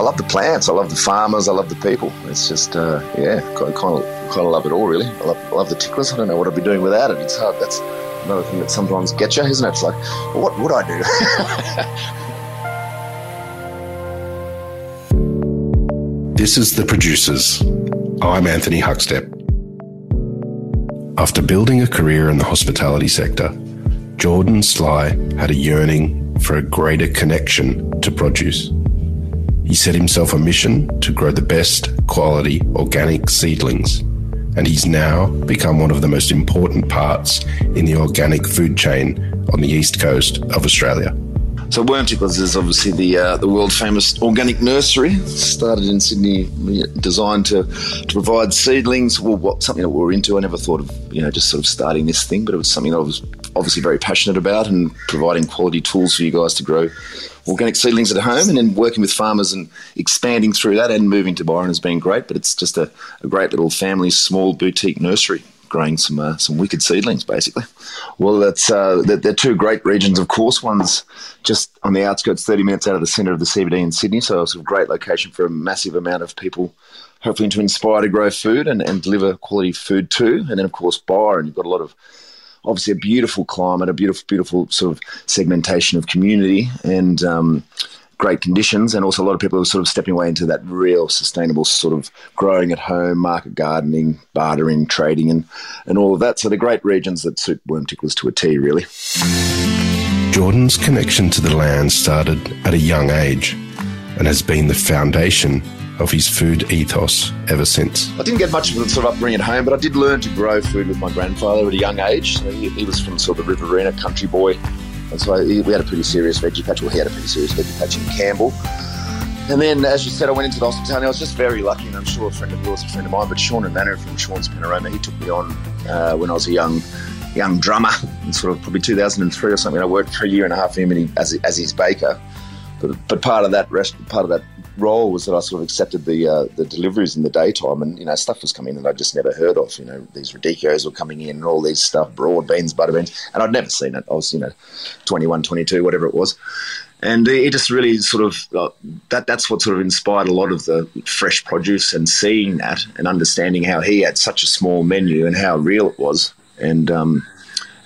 I love the plants. I love the farmers. I love the people. It's just, uh, yeah, kind of, kind of, love it all, really. I love, love the ticklers. I don't know what I'd be doing without it. It's hard. That's another thing that sometimes gets you, isn't it? It's like, what would I do? this is The Producers. I'm Anthony Huckstep. After building a career in the hospitality sector, Jordan Sly had a yearning for a greater connection to produce. He set himself a mission to grow the best quality organic seedlings, and he's now become one of the most important parts in the organic food chain on the east coast of Australia. So Worm Ticklers is obviously the uh, the world famous organic nursery. Started in Sydney, designed to, to provide seedlings. Well, what something that we are into. I never thought of you know just sort of starting this thing, but it was something that I was obviously very passionate about and providing quality tools for you guys to grow organic seedlings at home and then working with farmers and expanding through that and moving to Byron has been great. But it's just a, a great little family, small boutique nursery growing some uh, some wicked seedlings, basically. Well, that's uh, they're, they're, two great regions, of course. One's just on the outskirts, thirty minutes out of the centre of the CBD in Sydney, so it's a great location for a massive amount of people. Hopefully, to inspire to grow food and, and deliver quality food too. And then, of course, Byron. You've got a lot of obviously a beautiful climate, a beautiful, beautiful sort of segmentation of community, and um, great conditions, and also a lot of people are sort of stepping away into that real sustainable sort of growing at home, market gardening, bartering, trading, and and all of that. So they're great regions that suit worm ticklers to a T, really. Jordan's connection to the land started at a young age and has been the foundation of his food ethos ever since. I didn't get much of a sort of upbringing at home, but I did learn to grow food with my grandfather at a young age. He, he, was from sort of the Riverina country boy, and so he, we had a pretty serious veggie patch. Well, he had a pretty serious veggie patch in Campbell. And then, as you said, I went into the hospitality. I was just very lucky, and I'm sure a friend of yours, a friend of mine, but Sean and Manor from Sean's Panaroma, he took me on uh, when I was a young young drummer in sort of probably 2003 or something. I worked for a year and a half for him he, as, as his baker. But, but part of that rest, part of that role was that I sort of accepted the uh, the deliveries in the daytime, and you know stuff was coming in that I just never heard of. You know these radicchios were coming in, and all these stuff, broad beans, butter beans, and I'd never seen it. I was you know 21, 22, whatever it was, and it just really sort of uh, that that's what sort of inspired a lot of the fresh produce and seeing that and understanding how he had such a small menu and how real it was, and um,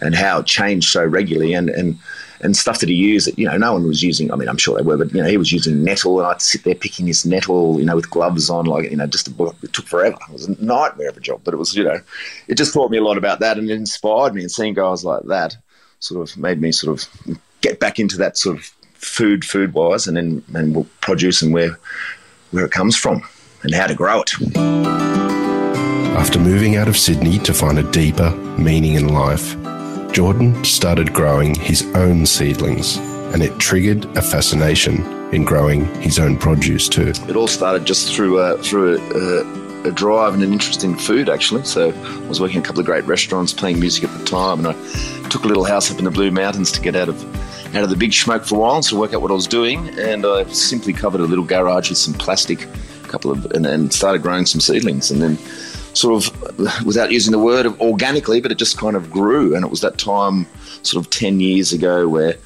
and how it changed so regularly, and and and stuff that he used that you know no one was using. I mean, I'm sure they were, but you know he was using nettle, and I'd sit there picking this nettle, you know, with gloves on, like you know, just a, it took forever. It was a nightmare of a job, but it was you know, it just taught me a lot about that, and it inspired me. And seeing guys like that sort of made me sort of get back into that sort of food, food wise, and then and we'll produce and where where it comes from and how to grow it. After moving out of Sydney to find a deeper meaning in life, Jordan started growing his own seedlings, and it triggered a fascination in growing his own produce too. It all started just through uh, through a, a, a, drive and an interest in food, actually. So I was working in a couple of great restaurants, playing music at the time, and I took a little house up in the Blue Mountains to get out of out of the big smoke for a while, to work out what I was doing. And I simply covered a little garage with some plastic, a couple of, and, and started growing some seedlings, and then sort of, without using the word of organically, but it just kind of grew. And it was that time, sort of 10 years ago, where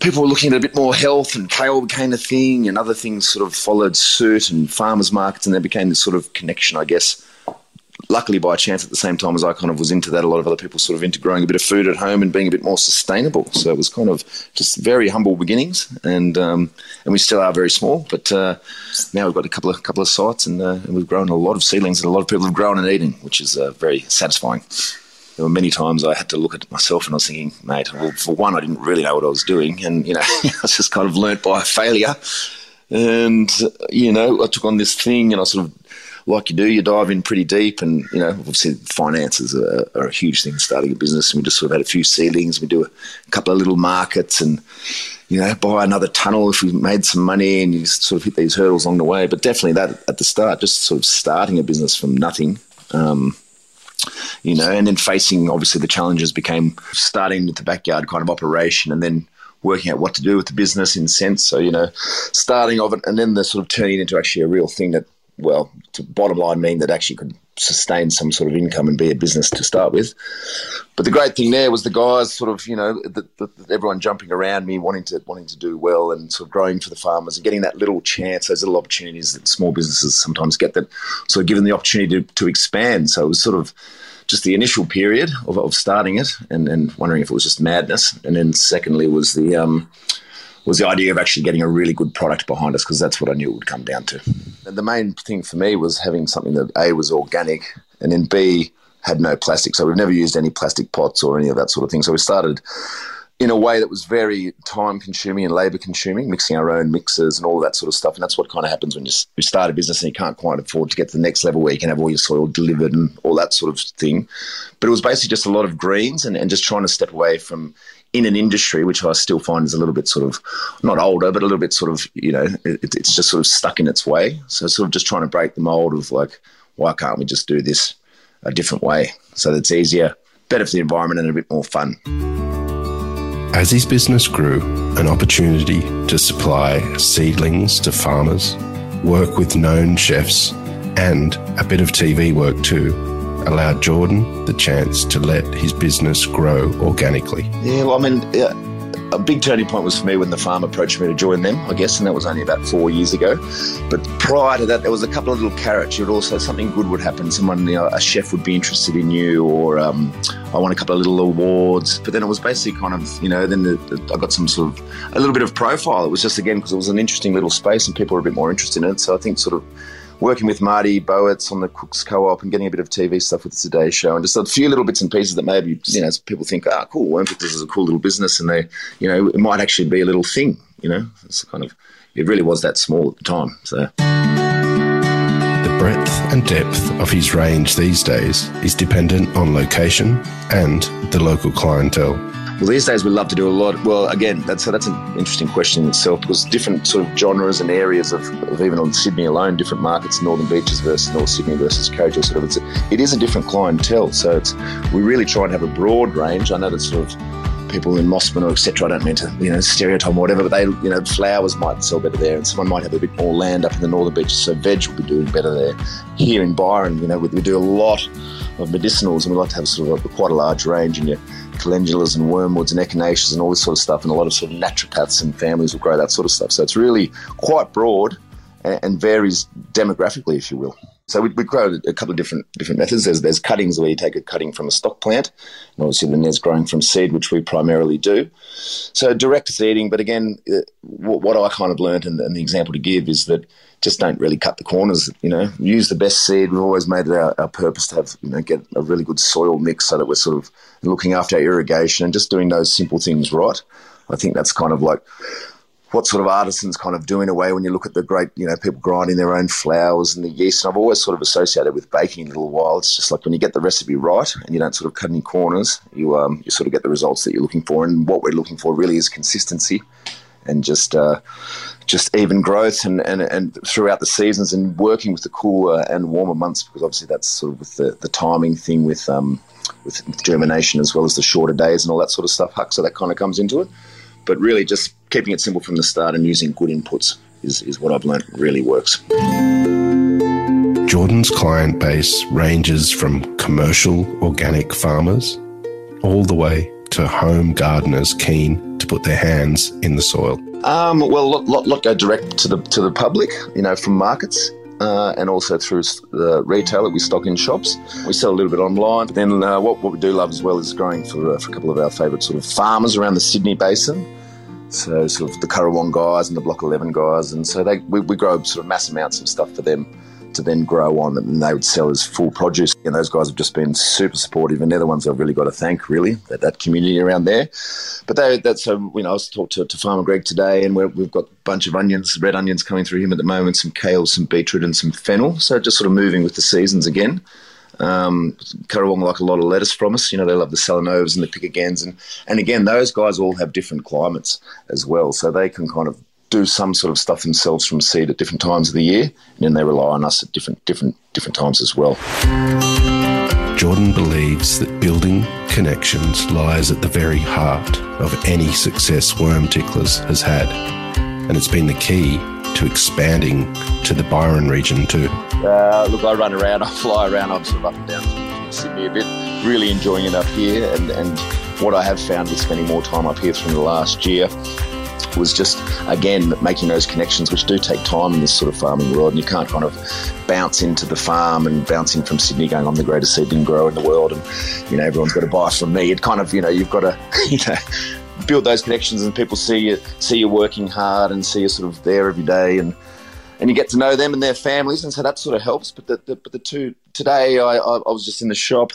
people were looking at a bit more health and kale became a thing and other things sort of followed suit and farmers markets and there became this sort of connection, I guess, luckily by chance at the same time as I kind of was into that, a lot of other people sort of into growing a bit of food at home and being a bit more sustainable. So it was kind of just very humble beginnings, and um, and we still are very small, but uh, now we've got a couple of couple of sites, and, uh, and, we've grown a lot of seedlings and a lot of people have grown and eaten, which is uh, very satisfying. There were many times I had to look at myself and I was thinking, mate, well, for one, I didn't really know what I was doing, and you know, I just kind of learnt by failure. And you know, I took on this thing, and I sort of like you do, you dive in pretty deep, and you know, obviously, finances are, are, a huge thing starting a business. And we just sort of had a few seedlings. We do a, couple of little markets, and you know, buy another tunnel if we made some money, and you sort of hit these hurdles along the way. But definitely that at the start, just sort of starting a business from nothing. Um, you know, and then facing obviously the challenges became starting with the backyard kind of operation, and then working out what to do with the business in sense. So you know, starting of it, and then the sort of turning it into actually a real thing that well, to bottom line mean that actually could sustain some sort of income and be a business to start with. But the great thing there was the guys sort of, you know, the, the, everyone jumping around me, wanting to wanting to do well and sort of growing for the farmers and getting that little chance, those little opportunities that small businesses sometimes get that sort of given the opportunity to, to expand. So it was sort of just the initial period of, of starting it and, and wondering if it was just madness. And then secondly was the um, was the idea of actually getting a really good product behind us because that's what I knew it would come down to. And the main thing for me was having something that A was organic and then B had no plastic. So we've never used any plastic pots or any of that sort of thing. So we started in a way that was very time consuming and labor consuming, mixing our own mixers and all that sort of stuff. And that's what kind of happens when you, start a business and you can't quite afford to get to the next level where you can have all your soil delivered and all that sort of thing. But it was basically just a lot of greens and, and just trying to step away from in an industry which I still find is a little bit sort of not older, but a little bit sort of you know it, it's just sort of stuck in its way. So sort of just trying to break the mold of like why can't we just do this a different way so that it's easier, better for the environment, and a bit more fun. As his business grew, an opportunity to supply seedlings to farmers, work with known chefs, and a bit of TV work too allowed Jordan the chance to let his business grow organically. Yeah, well, I mean, a big turning point was for me when the farm approached me to join them, I guess, and that was only about four years ago. But prior to that, there was a couple of little carrots. You'd also something good would happen. Someone, you know, a chef would be interested in you, or um, I won a couple of little awards. But then it was basically kind of, you know, then the, the, I got some sort of a little bit of profile. It was just again because it was an interesting little space and people were a bit more interested in it. So I think sort of working with Marty Boetz on the Cooks Co-op and getting a bit of TV stuff with the Today Show and just a few little bits and pieces that maybe you know people think, ah, cool, Worm This is a cool little business, and they, you know, it might actually be a little thing. You know, it's kind of it really was that small at the time. So. The breadth and depth of his range these days is dependent on location and the local clientele. Well, these days we love to do a lot. Well, again, that's that's an interesting question in itself because different sort of genres and areas of, of even on Sydney alone, different markets, Northern Beaches versus North Sydney versus Coachella, sort of it's a, it is a different clientele. So it's we really try and have a broad range. I know that sort of people in Mosman or etc. I don't mean to you know stereotype or whatever, but they you know flowers might sell better there, and someone might have a bit more land up in the northern beaches, so veg will be doing better there. Here in Byron, you know, we, we do a lot of medicinals, and we like to have sort of a, quite a large range. And you calendulas and wormwoods and echinaceas and all this sort of stuff, and a lot of sort of naturopaths and families will grow that sort of stuff. So it's really quite broad and, varies demographically, if you will. So we, we grow a couple of different different methods. There's there's cuttings where you take a cutting from a stock plant, and obviously then there's growing from seed, which we primarily do. So direct seeding, but again, uh, what, what I kind of learned and, and the example to give is that just don't really cut the corners. You know, use the best seed. We've always made it our, our, purpose to have you know get a really good soil mix so that we're sort of looking after our irrigation and just doing those simple things right. I think that's kind of like what sort of artisans kind of do in a way when you look at the great, you know, people grinding their own flours and the yeast. And I've always sort of associated with baking a little while. It's just like when you get the recipe right and you don't sort of cut any corners, you um, you sort of get the results that you're looking for. And what we're looking for really is consistency and just uh, just even growth and, and, and throughout the seasons and working with the cooler and warmer months because obviously that's sort of with the, the timing thing with um, with germination as well as the shorter days and all that sort of stuff. So that kind of comes into it. But really, just keeping it simple from the start and using good inputs is, is what I've learned really works. Jordan's client base ranges from commercial organic farmers all the way to home gardeners keen to put their hands in the soil? Um, well, lot, lot, lot go direct to the to the public, you know, from markets. Uh, and also through the retail that we stock in shops. We sell a little bit online. But then uh, what, what we do love as well is growing for, uh, for a couple of our favourite sort of farmers around the Sydney Basin. So sort of the Currawong guys and the Block 11 guys. And so they, we, we grow sort of mass amounts of stuff for them to then grow on and they would sell as full produce. And those guys have just been super supportive and they're the ones I've really got to thank, really, that, that community around there. But they, that's, so, you know, I was talking to, to Farmer Greg today and we have got a bunch of onions, red onions coming through him at the moment, some kale, some beetroot and some fennel. So just sort of moving with the seasons again. Um, Currawong like a lot of lettuce from us. You know, they love the Salanovas and the Pickagans. And, and again, those guys all have different climates as well. So they can kind of do some sort of stuff themselves from seed at different times of the year, and then they rely on us at different different different times as well. Jordan believes that building connections lies at the very heart of any success Worm Ticklers has had, and it's been the key to expanding to the Byron region too. Uh, look, I run around, I fly around, I'm sort of up and down Sydney a bit, really enjoying it up here. And, and what I have found with spending more time up here through the last year was just again making those connections which do take time in this sort of farming world and you can't kind of bounce into the farm and bounce in from Sydney going I'm the greatest seedling grower in the world and you know everyone's got to buy from me it kind of you know you've got to you know build those connections and people see you see you working hard and see you sort of there every day and and you get to know them and their families and so that sort of helps but the, the but the two today I, I, I was just in the shop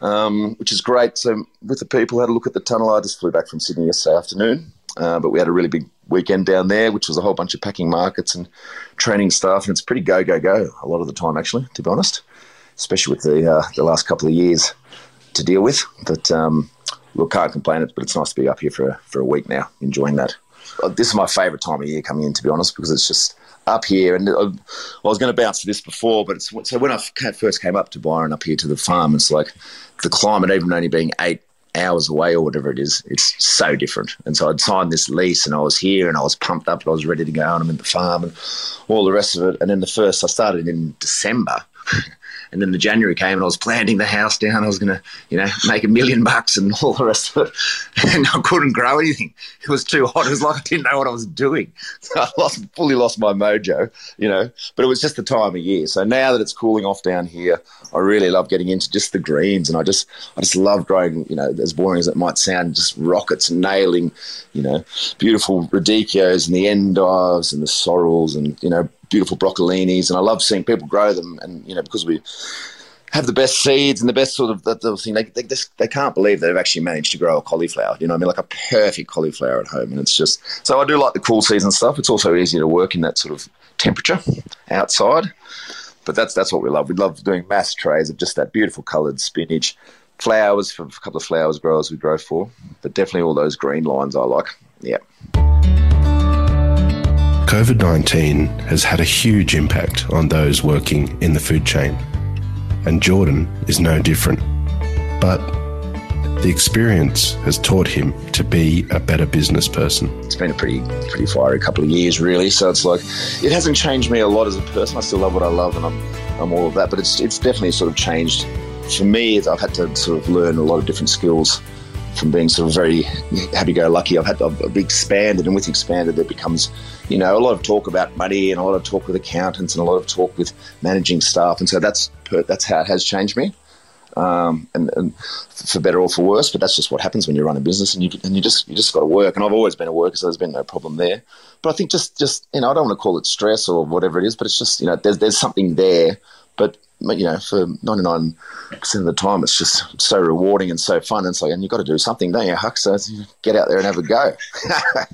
um, which is great so with the people had a look at the tunnel I just flew back from Sydney yesterday afternoon uh, but we had a really big weekend down there, which was a whole bunch of packing markets and training staff, and it's pretty go go go a lot of the time, actually, to be honest, especially with the uh, the last couple of years to deal with. But um, look, can't complain. But it's nice to be up here for for a week now, enjoying that. Uh, this is my favourite time of year coming in, to be honest, because it's just up here. And I, was going to bounce to this before, but it's so when I first came up to Byron up here to the farm, it's like the climate, even only being eight hours away or whatever it is, it's so different. And so I'd signed this lease and I was here and I was pumped up and I was ready to go and I'm in the farm and all the rest of it. And then the first, I started in December. And then the January came and I was planting the house down. I was going to, you know, make a million bucks and all the rest of it. And I couldn't grow anything. It was too hot. It was like I didn't know what I was doing. So I lost, fully lost my mojo, you know. But it was just the time of year. So now that it's cooling off down here, I really love getting into just the greens. And I just, I just love growing, you know, as boring as it might sound, just rockets and nailing, you know, beautiful radicchios and the endives and the sorrels and, you know, beautiful broccolinis, and I love seeing people grow them. And you know, because we have the best seeds and the best sort of the thing, they, they just they can't believe they've actually managed to grow a cauliflower. You know, I mean, like a perfect cauliflower at home, and it's just so I do like the cool season stuff. It's also easier to work in that sort of temperature outside. But that's that's what we love. We love doing mass trays of just that beautiful coloured spinach, flowers for a couple of flowers growers we grow for. But definitely all those green lines I like. Yeah. COVID 19 has had a huge impact on those working in the food chain, and Jordan is no different. But the experience has taught him to be a better business person. It's been a pretty pretty fiery couple of years, really. So it's like it hasn't changed me a lot as a person. I still love what I love, and I'm I'm all of that. But it's it's definitely sort of changed. For me, I've had to sort of learn a lot of different skills from being sort of very happy-go-lucky. I've had I've expanded, and with expanded, there becomes, you know, a lot of talk about money and a lot of talk with accountants and a lot of talk with managing staff, and so that's that's how it has changed me, um, and, and, for better or for worse. But that's just what happens when you run a business, and you and you just you just got to work. And I've always been a worker, so there's been no problem there. But I think just just you know, I don't want to call it stress or whatever it is, but it's just you know, there's there's something there, but you know, for 99% of the time, it's just so rewarding and so fun. And it's like, and you've got to do something, don't you, Huck? So get out there and have a go.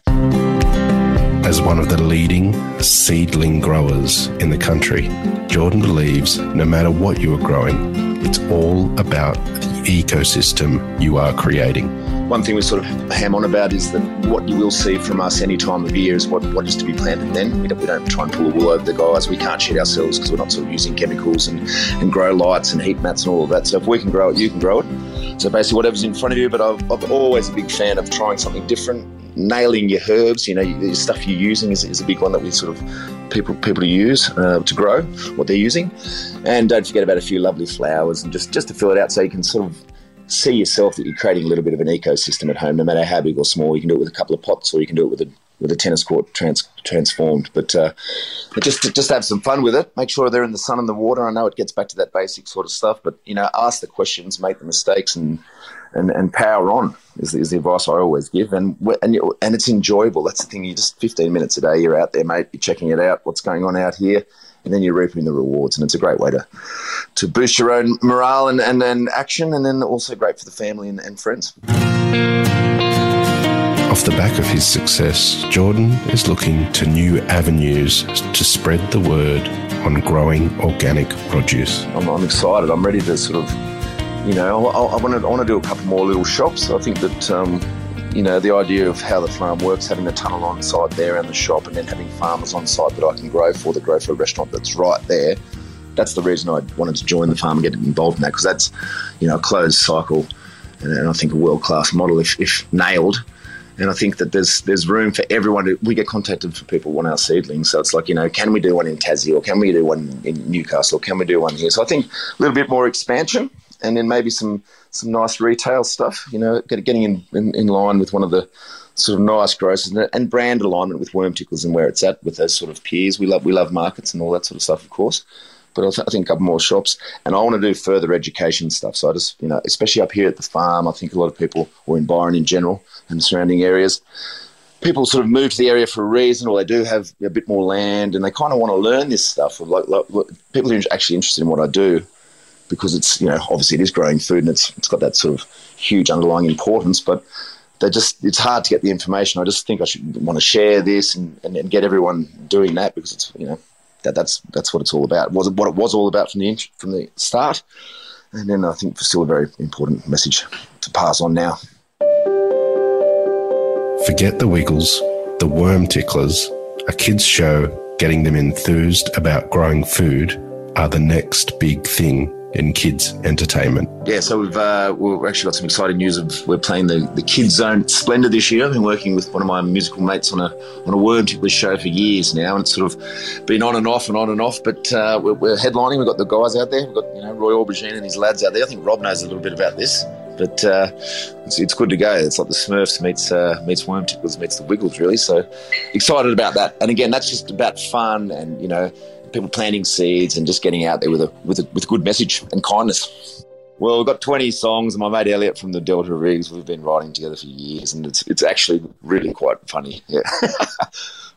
As one of the leading seedling growers in the country, Jordan believes no matter what you are growing, it's all about the ecosystem you are creating one thing we sort of ham on about is that what you will see from us any time of year is what, what is to be planted then. We don't, we don't try and pull the wool over the guys. We can't shit ourselves because we're not sort of using chemicals and, and grow lights and heat mats and all of that. So if we can grow it, you can grow it. So basically whatever's in front of you, but I've, I've always a big fan of trying something different, nailing your herbs, you know, the stuff you're using is, is a big one that we sort of people people use uh, to grow what they're using. And don't forget about a few lovely flowers and just, just to fill it out so you can sort of see yourself that you're creating a little bit of an ecosystem at home, no matter how big or small. You can do it with a couple of pots, or you can do it with a with a tennis court trans, transformed. But, uh, just just have some fun with it. Make sure they're in the sun and the water. I know it gets back to that basic sort of stuff, but you know, ask the questions, make the mistakes, and and, and power on is, is the advice I always give. And and and it's enjoyable. That's the thing. You just 15 minutes a day. You're out there, mate. You're checking it out. What's going on out here and then you're reaping the rewards. And it's a great way to to boost your own morale and, and, and action, and then also great for the family and, and friends. Off the back of his success, Jordan is looking to new avenues to spread the word on growing organic produce. I'm, I'm excited. I'm ready to sort of, you know, I, I, want to I want to do a couple more little shops. I think that. Um, you know, the idea of how the farm works, having the tunnel on site there and the shop, and then having farmers on site that I can grow for, that grow for a restaurant that's right there. That's the reason I wanted to join the farm and get involved in that because that's, you know, a closed cycle and, and I think a world class model if, if nailed and I think that there's there's room for everyone. To, we get contacted for people want our seedlings, so it's like you know, can we do one in Tassie or can we do one in Newcastle? Or can we do one here? So I think a little bit more expansion, and then maybe some some nice retail stuff. You know, getting in, in, in line with one of the sort of nice grocers and, and brand alignment with Worm Ticklers and where it's at with those sort of peers. We love we love markets and all that sort of stuff, of course but I think a couple more shops. And I want to do further education stuff. So I just, you know, especially up here at the farm, I think a lot of people, or in Byron in general and the surrounding areas, people sort of move to the area for a reason, or they do have a bit more land, and they kind of want to learn this stuff. Like, like, people are actually interested in what I do because it's, you know, obviously it is growing food and it's it's got that sort of huge underlying importance, but they just it's hard to get the information. I just think I should want to share this and, and, and get everyone doing that because it's you know that that's that's what it's all about. Was what it was all about from the from the start, and then I think still a very important message to pass on now. Forget the Wiggles, the Worm Ticklers, a kids show getting them enthused about growing food are the next big thing in kids entertainment. Yeah, so we've uh, we've actually got some exciting news. Of, we're playing the, the Kids Zone Splendour this year. I've been working with one of my musical mates on a on a Worm Ticklers show for years now, and it's sort of been on and off and on and off. But uh, we're, we're, headlining. We've got the guys out there. We've got you know Roy Aubergine and his lads out there. I think Rob knows a little bit about this. But uh, it's, it's, good to go. It's like the Smurfs meets uh, meets Worm Ticklers meets the Wiggles, really. So excited about that. And again, that's just about fun and you know people planting seeds and just getting out there with a with a with a good message and kindness. Well, we've got 20 songs. My mate Elliot from the Delta Riggs, we've been writing together for years, and it's it's actually really quite funny, yeah,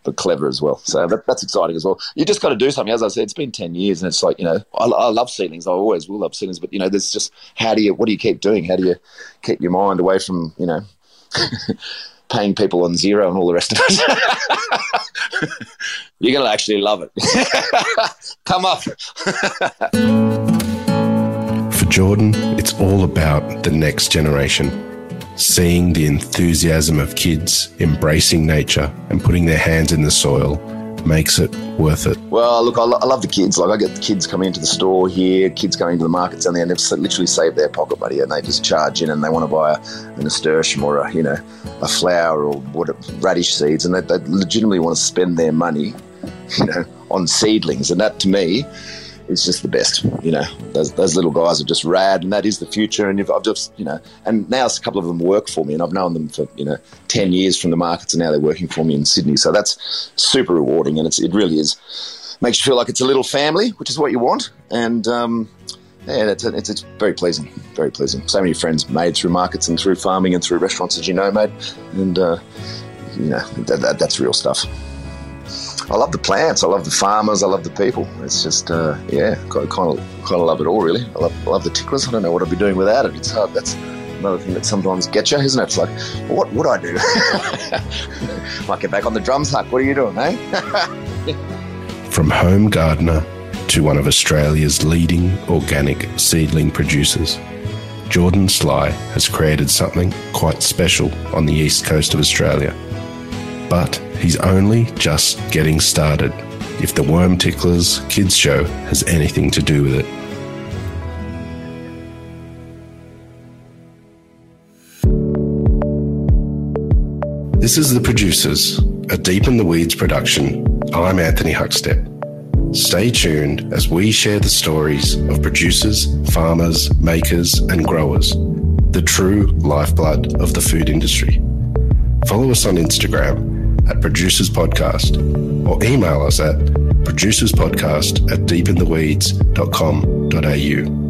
but clever as well. So that, that's exciting as well. You just got to do something. As I said, it's been 10 years, and it's like you know, I, I love seedlings. I always will love seedlings, but you know, there's just how do you what do you keep doing? How do you keep your mind away from you know? paying people on Xero and all the rest of it. You're going to actually love it. Come up. For Jordan, it's all about the next generation. Seeing the enthusiasm of kids embracing nature and putting their hands in the soil makes it worth it? Well, look, I, lo- I, love the kids. Like, I get kids coming into the store here, kids going to the markets down there, and they've literally saved their pocket money and they just charge in and they want to buy a, a nasturtium or a, you know, a flower or what radish seeds, and they, they legitimately want to spend their money, you know, on seedlings. And that to me, is just the best. You know, those, those little guys are just rad, and that is the future. And I've just, you know, and now a couple of them work for me, and I've known them for you know ten years from the markets, and now they're working for me in Sydney. So that's super rewarding, and it's it really is makes you feel like it's a little family, which is what you want, and. Um, yeah, it's, it's, it's very pleasing, very pleasing. So many friends made through markets and through farming and through restaurants, as you know, mate. And uh, you know that, that, that's real stuff. I love the plants. I love the farmers. I love the people. It's just, uh, yeah, kind of, kind of love it all, really. I love, I love the ticklers. I don't know what I'd be doing without it. It's hard. That's another thing that sometimes gets you, isn't it? It's like, what would I do? Might get back on the drums, Huck. What are you doing, eh? From home gardener to one of Australia's leading organic seedling producers, Jordan Sly has created something quite special on the east coast of Australia. But he's only just getting started if the Worm Ticklers Kids Show has anything to do with it. This is The Producers, a Deep in the Weeds production. I'm Anthony Huckstep. Stay tuned as we share the stories of producers, farmers, makers, and growers, the true lifeblood of the food industry. Follow us on Instagram at Producers Podcast or email us at producerspodcast at deepintheweeds.com.au.